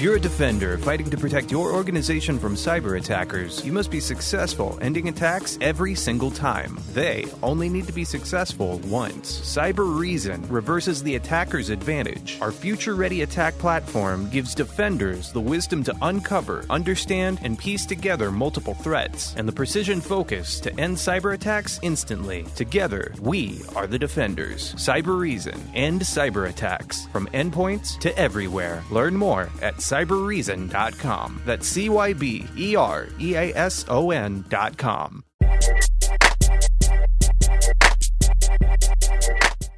If you're a defender fighting to protect your organization from cyber attackers, you must be successful ending attacks every single time. They only need to be successful once. Cyber Reason reverses the attacker's advantage. Our future ready attack platform gives defenders the wisdom to uncover, understand, and piece together multiple threats, and the precision focus to end cyber attacks instantly. Together, we are the defenders. Cyber Reason. End cyber attacks from endpoints to everywhere. Learn more at cyberreason.com. That's C Y B E R E A S O N.com.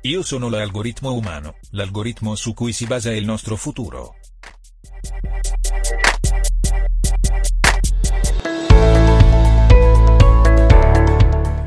Io sono l'algoritmo umano, l'algoritmo su cui si basa il nostro futuro.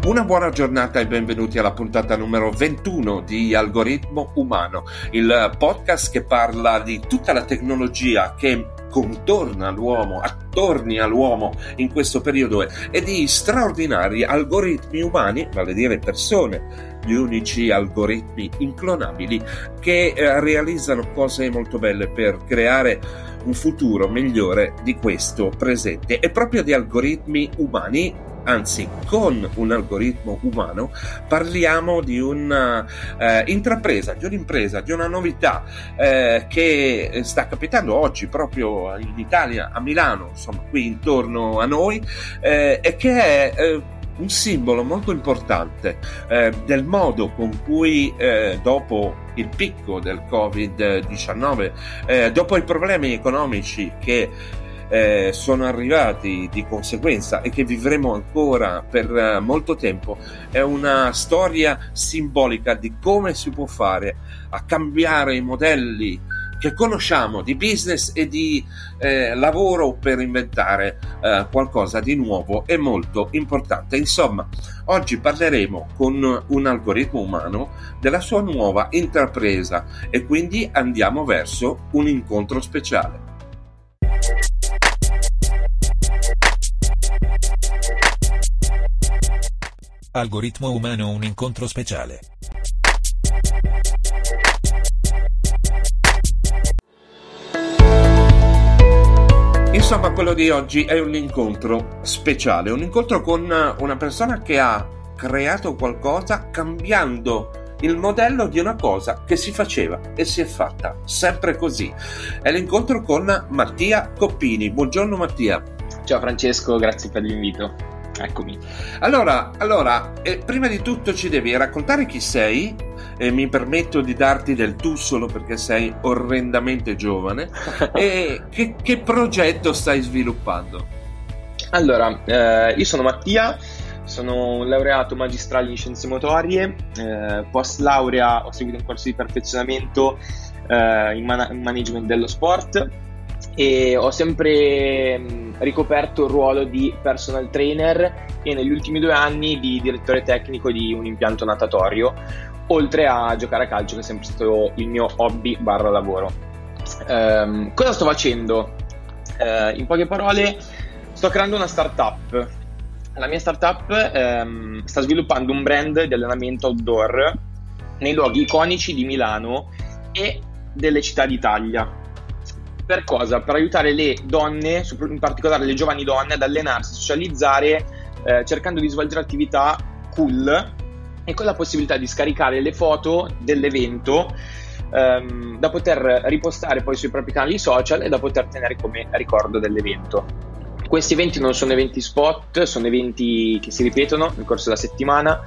Una buona giornata e benvenuti alla puntata numero 21 di Algoritmo Umano, il podcast che parla di tutta la tecnologia che contorna l'uomo, attorni all'uomo in questo periodo e di straordinari algoritmi umani, vale a dire persone, gli unici algoritmi inclonabili che eh, realizzano cose molto belle per creare un futuro migliore di questo presente. E proprio di algoritmi umani anzi con un algoritmo umano parliamo di un'intrapresa, eh, di un'impresa, di una novità eh, che sta capitando oggi proprio in Italia, a Milano, insomma qui intorno a noi eh, e che è eh, un simbolo molto importante eh, del modo con cui eh, dopo il picco del Covid-19, eh, dopo i problemi economici che eh, sono arrivati di conseguenza e che vivremo ancora per eh, molto tempo, è una storia simbolica di come si può fare a cambiare i modelli che conosciamo di business e di eh, lavoro per inventare eh, qualcosa di nuovo e molto importante. Insomma, oggi parleremo con un algoritmo umano della sua nuova intrapresa e quindi andiamo verso un incontro speciale. Algoritmo umano un incontro speciale. Insomma, quello di oggi è un incontro speciale, un incontro con una persona che ha creato qualcosa cambiando il modello di una cosa che si faceva e si è fatta sempre così. È l'incontro con Mattia Coppini. Buongiorno Mattia. Ciao Francesco, grazie per l'invito. Eccomi. Allora, allora eh, prima di tutto ci devi raccontare chi sei. E mi permetto di darti del tu solo perché sei orrendamente giovane. e che, che, progetto stai sviluppando? Allora, eh, io sono Mattia, sono un laureato magistrale in scienze motorie. Eh, post laurea ho seguito un corso di perfezionamento eh, in, man- in management dello sport e ho sempre mm, ricoperto il ruolo di personal trainer e negli ultimi due anni di direttore tecnico di un impianto natatorio, oltre a giocare a calcio che è sempre stato il mio hobby barra lavoro. Um, cosa sto facendo? Uh, in poche parole, sto creando una startup. La mia startup um, sta sviluppando un brand di allenamento outdoor nei luoghi iconici di Milano e delle città d'Italia per cosa? Per aiutare le donne, in particolare le giovani donne, ad allenarsi, socializzare, eh, cercando di svolgere attività cool e con la possibilità di scaricare le foto dell'evento ehm, da poter ripostare poi sui propri canali social e da poter tenere come ricordo dell'evento. Questi eventi non sono eventi spot, sono eventi che si ripetono nel corso della settimana.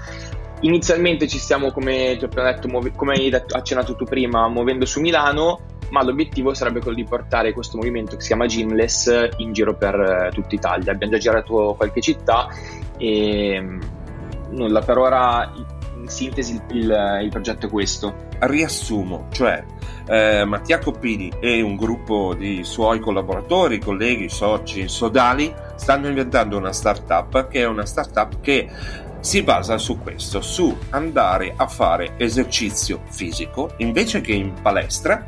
Inizialmente ci stiamo, come detto, come hai detto, accennato tu prima, muovendo su Milano ma l'obiettivo sarebbe quello di portare questo movimento che si chiama Gymless in giro per eh, tutta Italia. Abbiamo già girato qualche città e mm, nulla, per ora in sintesi il, il progetto è questo. Riassumo, cioè eh, Mattia Coppini e un gruppo di suoi collaboratori, colleghi, soci, sodali stanno inventando una startup che è una startup che si basa su questo, su andare a fare esercizio fisico invece che in palestra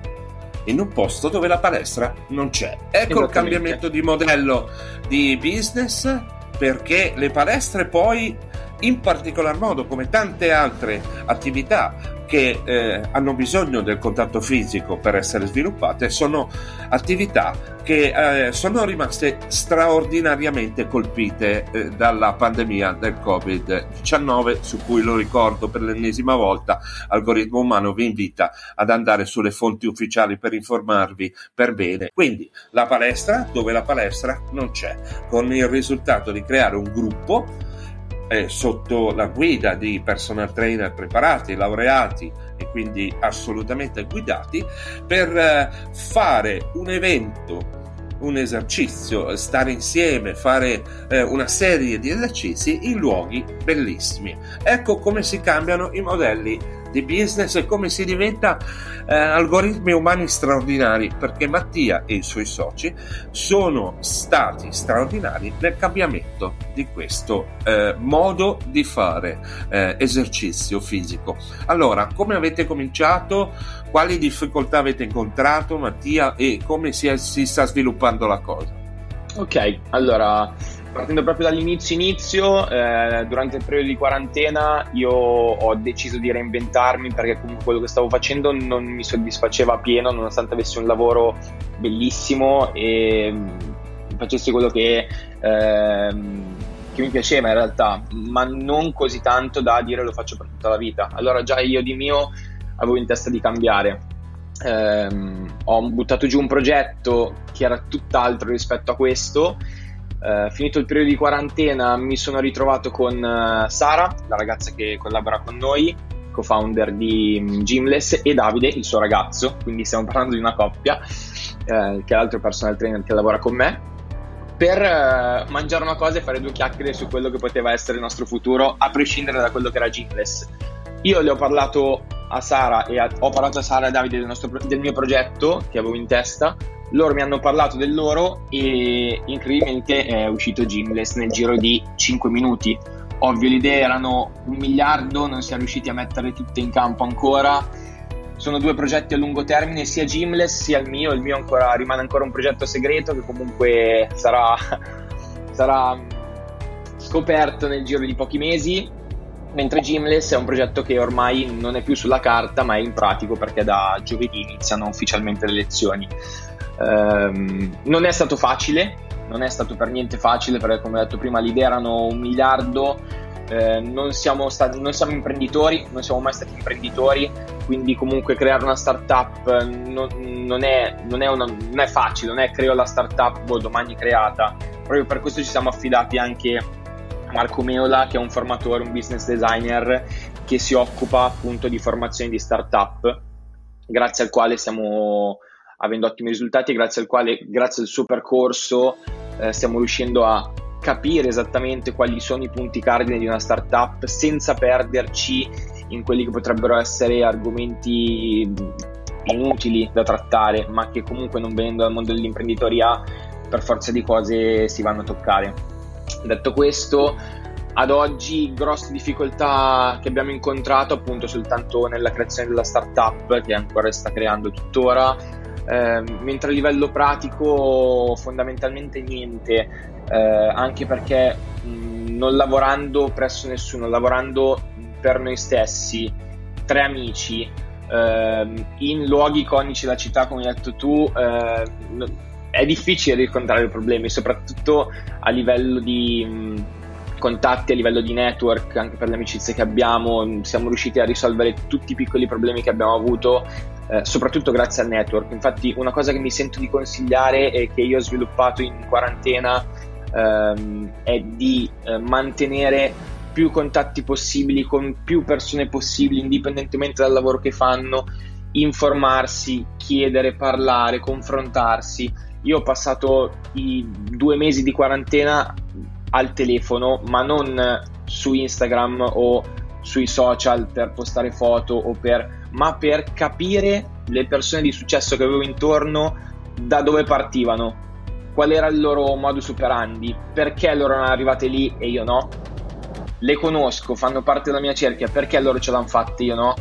in un posto dove la palestra non c'è. Ecco il cambiamento di modello di business perché le palestre poi in particolar modo come tante altre attività che eh, hanno bisogno del contatto fisico per essere sviluppate sono attività che eh, sono rimaste straordinariamente colpite eh, dalla pandemia del Covid-19 su cui lo ricordo per l'ennesima volta Algoritmo Umano vi invita ad andare sulle fonti ufficiali per informarvi per bene. Quindi la palestra dove la palestra non c'è, con il risultato di creare un gruppo eh, sotto la guida di personal trainer preparati, laureati e quindi assolutamente guidati per eh, fare un evento un esercizio, stare insieme, fare eh, una serie di esercizi in luoghi bellissimi. Ecco come si cambiano i modelli di business e come si diventa eh, algoritmi umani straordinari perché Mattia e i suoi soci sono stati straordinari nel cambiamento di questo eh, modo di fare eh, esercizio fisico. Allora, come avete cominciato? Quali difficoltà avete incontrato Mattia e come si, è, si sta sviluppando la cosa? Ok, allora Partendo proprio dall'inizio inizio, eh, durante il periodo di quarantena io ho deciso di reinventarmi perché comunque quello che stavo facendo non mi soddisfaceva pieno nonostante avessi un lavoro bellissimo e mm, facessi quello che, eh, che mi piaceva in realtà, ma non così tanto da dire lo faccio per tutta la vita. Allora già io di mio avevo in testa di cambiare. Eh, ho buttato giù un progetto che era tutt'altro rispetto a questo Uh, finito il periodo di quarantena mi sono ritrovato con uh, Sara, la ragazza che collabora con noi, co-founder di um, Gymless, e Davide, il suo ragazzo, quindi stiamo parlando di una coppia, uh, che è l'altro personal trainer che lavora con me, per mangiare una cosa e fare due chiacchiere su quello che poteva essere il nostro futuro, a prescindere da quello che era Gymless. Io le ho parlato a Sara e a, ho parlato a Sara e Davide del, nostro, del mio progetto che avevo in testa loro mi hanno parlato del loro e incredibilmente è uscito Gymless nel giro di 5 minuti. Ovvio, le idee erano un miliardo, non siamo riusciti a mettere tutte in campo ancora. Sono due progetti a lungo termine, sia Gymless sia il mio. Il mio ancora, rimane ancora un progetto segreto che comunque sarà, sarà scoperto nel giro di pochi mesi. Mentre Gymless è un progetto che ormai non è più sulla carta, ma è in pratico perché da giovedì iniziano ufficialmente le lezioni. Um, non è stato facile, non è stato per niente facile perché come ho detto prima l'idea erano un miliardo, eh, non, siamo stati, non siamo imprenditori, non siamo mai stati imprenditori, quindi comunque creare una startup non, non, è, non, è, una, non è, facile, non è creo la startup boh, domani creata, proprio per questo ci siamo affidati anche a Marco Meola che è un formatore, un business designer che si occupa appunto di formazione di startup, grazie al quale siamo avendo ottimi risultati grazie al quale, grazie al suo percorso, eh, stiamo riuscendo a capire esattamente quali sono i punti cardine di una startup senza perderci in quelli che potrebbero essere argomenti inutili da trattare, ma che comunque non venendo dal mondo dell'imprenditoria per forza di cose si vanno a toccare. Detto questo, ad oggi grosse difficoltà che abbiamo incontrato appunto soltanto nella creazione della startup che ancora sta creando tuttora eh, mentre a livello pratico fondamentalmente niente, eh, anche perché mh, non lavorando presso nessuno, lavorando per noi stessi, tre amici, eh, in luoghi iconici della città, come hai detto tu, eh, è difficile riscontrare problemi, soprattutto a livello di... Mh, contatti a livello di network, anche per le amicizie che abbiamo, siamo riusciti a risolvere tutti i piccoli problemi che abbiamo avuto eh, soprattutto grazie al network. Infatti, una cosa che mi sento di consigliare e che io ho sviluppato in quarantena ehm, è di eh, mantenere più contatti possibili con più persone possibili, indipendentemente dal lavoro che fanno, informarsi, chiedere, parlare, confrontarsi. Io ho passato i due mesi di quarantena al telefono, ma non su Instagram o sui social per postare foto o per ma per capire le persone di successo che avevo intorno da dove partivano, qual era il loro modus operandi, perché loro erano arrivate lì e io no. Le conosco, fanno parte della mia cerchia, perché loro ce l'hanno fatta e io no.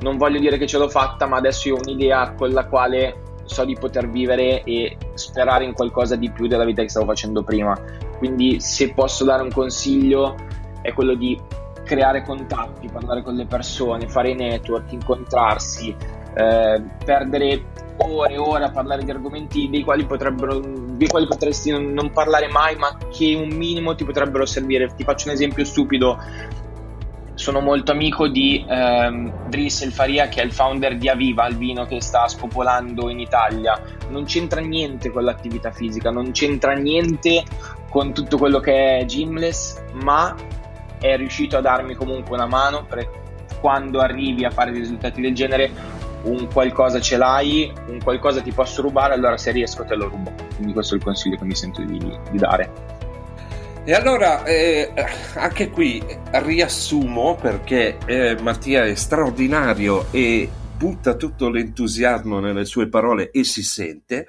Non voglio dire che ce l'ho fatta, ma adesso io ho un'idea con la quale so di poter vivere e sperare in qualcosa di più della vita che stavo facendo prima. Quindi se posso dare un consiglio è quello di creare contatti, parlare con le persone, fare network, incontrarsi, eh, perdere ore e ore a parlare di argomenti dei quali, dei quali potresti non, parlare mai, ma che un minimo ti potrebbero servire. Ti faccio un esempio stupido. Sono molto amico di ehm, Driss El Faria, che è il founder di Aviva, il vino che sta spopolando in Italia. Non c'entra niente con l'attività fisica, non c'entra niente con tutto quello che è Gymless, ma è riuscito a darmi comunque una mano per quando arrivi a fare risultati del genere un qualcosa ce l'hai, un qualcosa ti posso rubare, allora se riesco te lo rubo. Quindi questo è il consiglio che mi sento di, di dare. E allora, eh, anche qui riassumo perché eh, Mattia è straordinario e butta tutto l'entusiasmo nelle sue parole e si sente.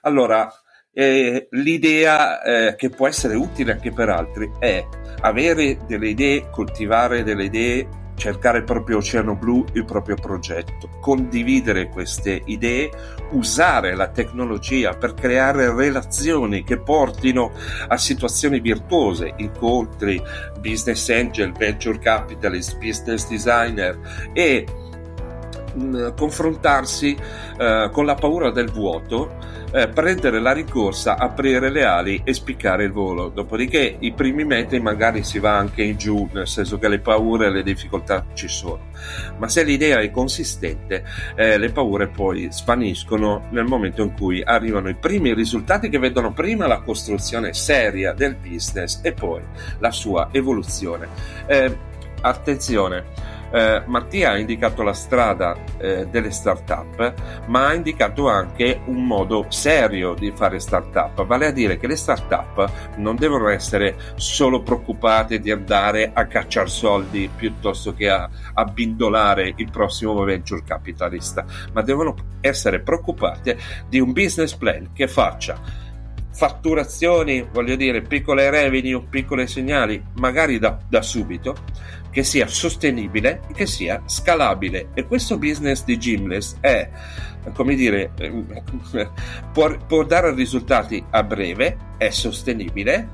Allora, eh, l'idea eh, che può essere utile anche per altri è avere delle idee, coltivare delle idee cercare il proprio oceano blu, il proprio progetto, condividere queste idee, usare la tecnologia per creare relazioni che portino a situazioni virtuose, incontri, business angel, venture capitalist, business designer e mh, confrontarsi uh, con la paura del vuoto eh, prendere la rincorsa, aprire le ali e spiccare il volo. Dopodiché i primi metri magari si va anche in giù, nel senso che le paure e le difficoltà ci sono. Ma se l'idea è consistente, eh, le paure poi svaniscono nel momento in cui arrivano i primi risultati che vedono prima la costruzione seria del business e poi la sua evoluzione. Eh, attenzione eh, Mattia ha indicato la strada eh, delle start-up, ma ha indicato anche un modo serio di fare start-up, vale a dire che le start-up non devono essere solo preoccupate di andare a cacciare soldi piuttosto che a, a bindolare il prossimo venture capitalista, ma devono essere preoccupate di un business plan che faccia fatturazioni, voglio dire, piccole revenue, piccole segnali, magari da, da subito, che sia sostenibile e che sia scalabile. E questo business di Gymless è, come dire, può, può dare risultati a breve, è sostenibile,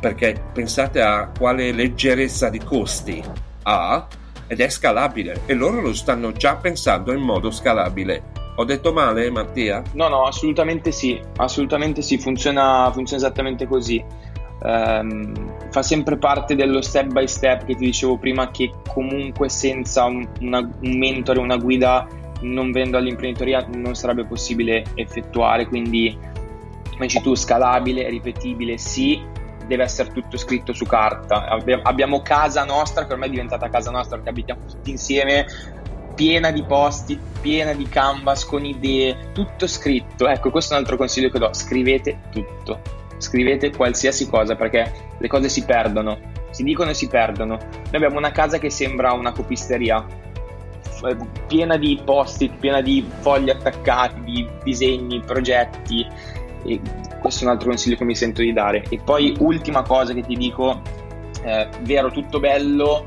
perché pensate a quale leggerezza di costi ha ed è scalabile e loro lo stanno già pensando in modo scalabile. Ho detto male, Mattia? No, no, assolutamente sì, assolutamente sì, funziona, funziona esattamente così ehm, fa sempre parte dello step by step che ti dicevo prima che comunque senza un, una, un mentore, una guida non vendo all'imprenditoria non sarebbe possibile effettuare. Quindi come dici tu scalabile, ripetibile sì deve essere tutto scritto su carta. Abbiamo casa nostra che ormai è diventata casa nostra perché abitiamo tutti insieme piena di posti, piena di canvas con idee, tutto scritto. Ecco, questo è un altro consiglio che do: scrivete tutto scrivete qualsiasi cosa perché le cose si perdono, si dicono e si perdono. Noi abbiamo una casa che sembra una copisteria, piena di post-it, piena di fogli attaccati, di disegni, progetti. E questo è un altro consiglio che mi sento di dare. E poi, ultima cosa che ti dico, eh, vero, tutto bello,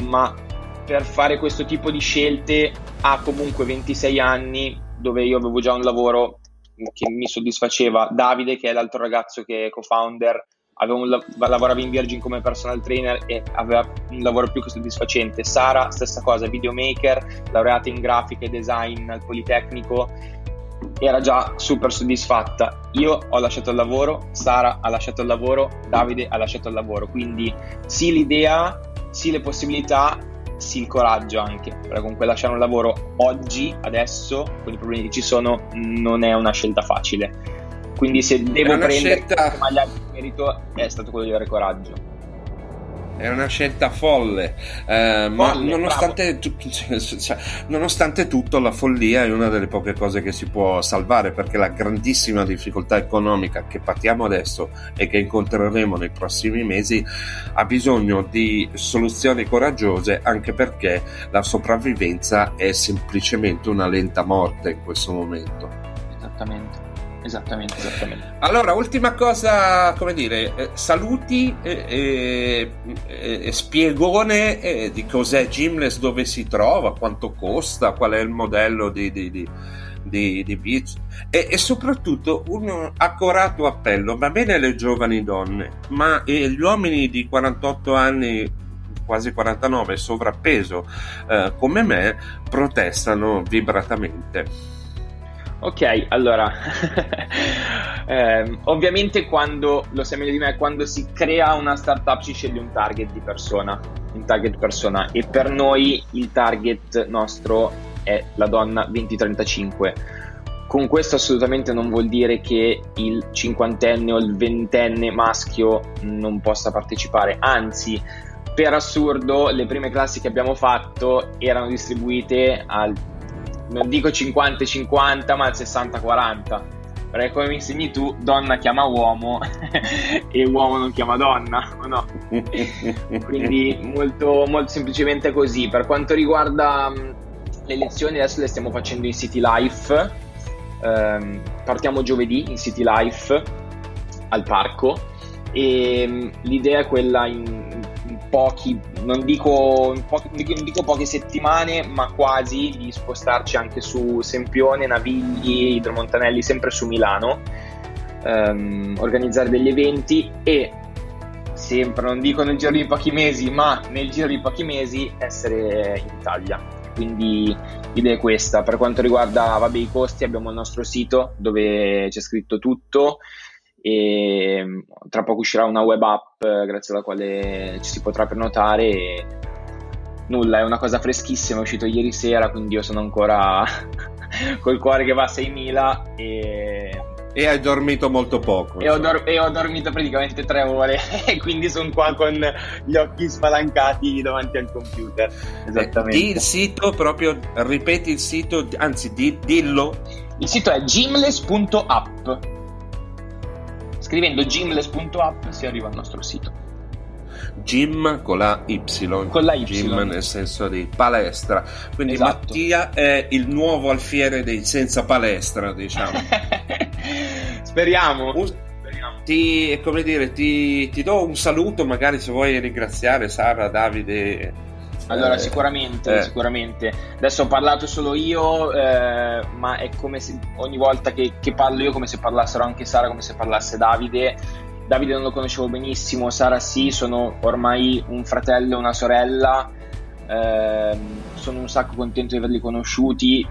ma per fare questo tipo di scelte ha comunque 26 anni, dove io avevo già un lavoro che mi soddisfaceva. Davide, che è l'altro ragazzo che è co-founder, un, lavorava in Virgin come personal trainer e aveva un lavoro più che soddisfacente. Sara, stessa cosa, videomaker, laureata in grafica e design al Politecnico, era già super soddisfatta. Io ho lasciato il lavoro, Sara ha lasciato il lavoro, Davide ha lasciato il lavoro. Quindi sì l'idea, sì le possibilità, sì il coraggio anche, perché comunque lasciare un lavoro oggi, adesso, con i problemi che ci sono, non è una scelta facile. Quindi se devo prendere scelta... maglia di merito è stato quello di avere coraggio. È una scelta folle, eh, folle ma nonostante, tu, cioè, nonostante, tutto la follia è una delle poche cose che si può salvare perché la grandissima difficoltà economica che partiamo adesso e che incontreremo nei prossimi mesi ha bisogno di soluzioni coraggiose anche perché la sopravvivenza è semplicemente una lenta morte in questo momento. Esattamente. Esattamente, esattamente. Allora, ultima cosa, come dire, eh, saluti e, e, e spiegone eh, di cos'è Gymless, dove si trova, quanto costa, qual è il modello di, di, di, di, di beach e, e, soprattutto un accorato appello, va bene le giovani donne, ma gli uomini di 48 anni quasi 49 sovrappeso eh, come me protestano vibratamente. Ok, allora, eh, ovviamente quando, lo sai meglio di me, quando si crea una startup si sceglie un target di persona, un target persona e per noi il target nostro è la donna 20-35. Con questo assolutamente non vuol dire che il cinquantenne o il ventenne maschio non possa partecipare, anzi per assurdo le prime classi che abbiamo fatto erano distribuite al non dico 50-50 ma al 60-40 perché come mi insegni tu donna chiama uomo e uomo non chiama donna no? quindi molto, molto semplicemente così. Per quanto riguarda le lezioni adesso le stiamo facendo in City Life. Ehm, partiamo giovedì in City Life al parco. E l'idea è quella in, pochi, non dico, pochi, non dico poche settimane, ma quasi di spostarci anche su Sempione, Navigli, Idromontanelli, sempre su Milano, ehm, organizzare degli eventi e sempre, non dico nel giro di pochi mesi, ma nel giro di pochi mesi essere in Italia. Quindi l'idea è questa. Per quanto riguarda vabbè, i costi, abbiamo il nostro sito dove c'è scritto tutto e mm, tra poco uscirà una web app eh, grazie alla quale ci si potrà prenotare e nulla, è una cosa freschissima, è uscito ieri sera, quindi io sono ancora col cuore che va a 6.000 e... E hai dormito molto poco. E ho, dor- e ho, dormito praticamente tre ore e quindi sono qua con gli occhi spalancati davanti al computer. Esattamente. Eh, il sito proprio, ripeti il sito, anzi di, dillo. Il sito è gymless.app Scrivendo gymless.app si arriva al nostro sito. Gym con la Y, con la Y. Gym nel senso di palestra. Quindi esatto. Mattia è il nuovo alfiere dei senza palestra, diciamo. Speriamo. Un, ti, come dire, ti, ti, do un saluto, magari se vuoi ringraziare Sara, Davide allora, eh, sicuramente, eh. sicuramente. Adesso ho parlato solo io, eh, ma è come se ogni volta che, che, parlo io, come se parlassero anche Sara, come se parlasse Davide. Davide non lo conoscevo benissimo, Sara sì, sono ormai un fratello e una sorella. Ehm, sono un sacco contento di averli conosciuti.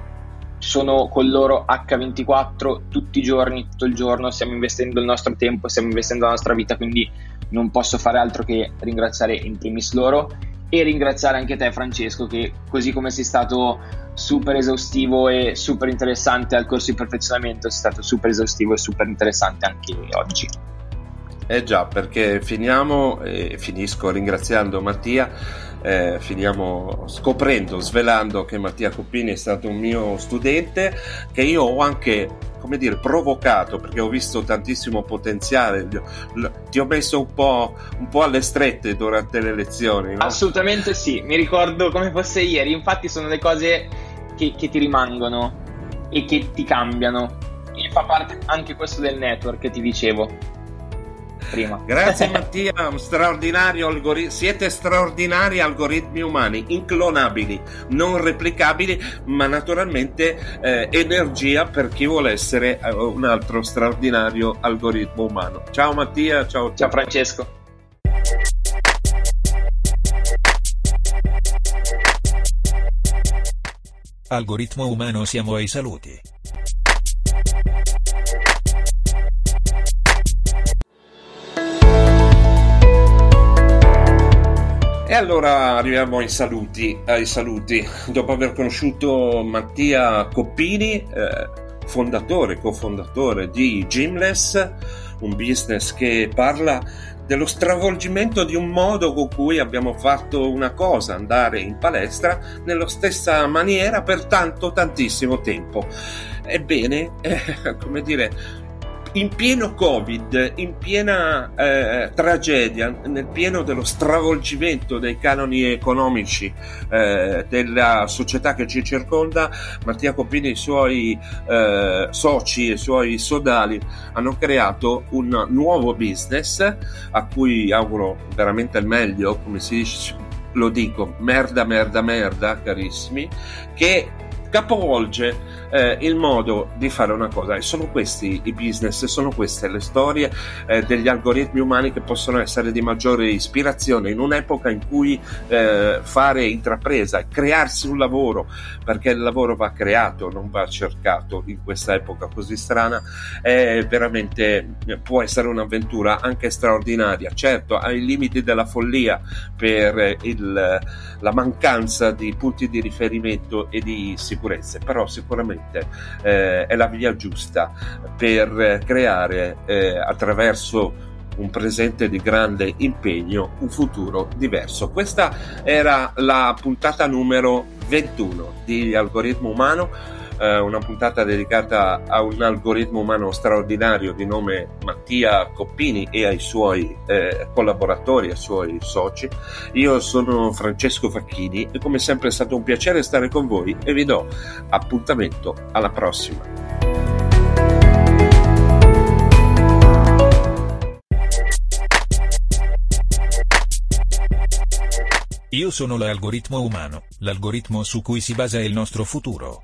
Sono con loro H24 tutti i giorni, tutto il giorno. Stiamo investendo il nostro tempo, stiamo investendo la nostra vita, quindi non posso fare altro che ringraziare in primis loro e ringraziare anche te Francesco che così come sei stato super esaustivo e super interessante al corso di perfezionamento sei stato super esaustivo e super interessante anche oggi. Eh già perché finiamo e finisco ringraziando Mattia eh, finiamo scoprendo, svelando che Mattia Coppini è stato un mio studente che io ho anche come dire, provocato perché ho visto tantissimo potenziale, ti ho messo un po', un po alle strette durante le lezioni. No? Assolutamente sì, mi ricordo come fosse ieri, infatti sono le cose che, che ti rimangono e che ti cambiano e fa parte anche questo del network ti dicevo prima. Grazie Mattia, straordinario algoritmo. Siete straordinari algoritmi umani, inclonabili, non replicabili, ma naturalmente eh, energia per chi vuole essere eh, un altro straordinario algoritmo umano. Ciao Mattia, ciao. Ciao Francesco. Algoritmo umano siamo ai saluti. Allora arriviamo ai saluti, ai saluti. Dopo aver conosciuto Mattia Coppini, eh, fondatore, cofondatore di Gymless, un business che parla dello stravolgimento di un modo con cui abbiamo fatto una cosa, andare in palestra nella stessa maniera per tanto, tantissimo tempo. Ebbene, eh, come dire, in pieno Covid, in piena eh, tragedia, nel pieno dello stravolgimento dei canoni economici eh, della società che ci circonda, Mattia Copini e i suoi eh, soci e i suoi sodali hanno creato un nuovo business a cui auguro veramente il meglio, come si dice, lo dico, merda, merda, merda, carissimi, che capovolge eh, il modo di fare una cosa. E sono questi i business, sono queste le storie eh, degli algoritmi umani che possono essere di maggiore ispirazione. In un'epoca in cui eh, fare intrapresa, crearsi un lavoro, perché il lavoro va creato, non va cercato in questa epoca così strana, è veramente può essere un'avventura anche straordinaria, certo ai limiti della follia per il, la mancanza di punti di riferimento e di sicurezze, però sicuramente eh, è la via giusta per creare eh, attraverso un presente di grande impegno, un futuro diverso. Questa era la puntata numero 21 di Algoritmo Umano eh, una puntata dedicata a un algoritmo umano straordinario di nome Mattia Coppini e ai suoi eh, collaboratori, ai suoi soci. Io sono Francesco Facchini e come sempre è stato un piacere stare con voi e vi do appuntamento alla prossima. Io sono l'algoritmo umano, l'algoritmo su cui si basa il nostro futuro.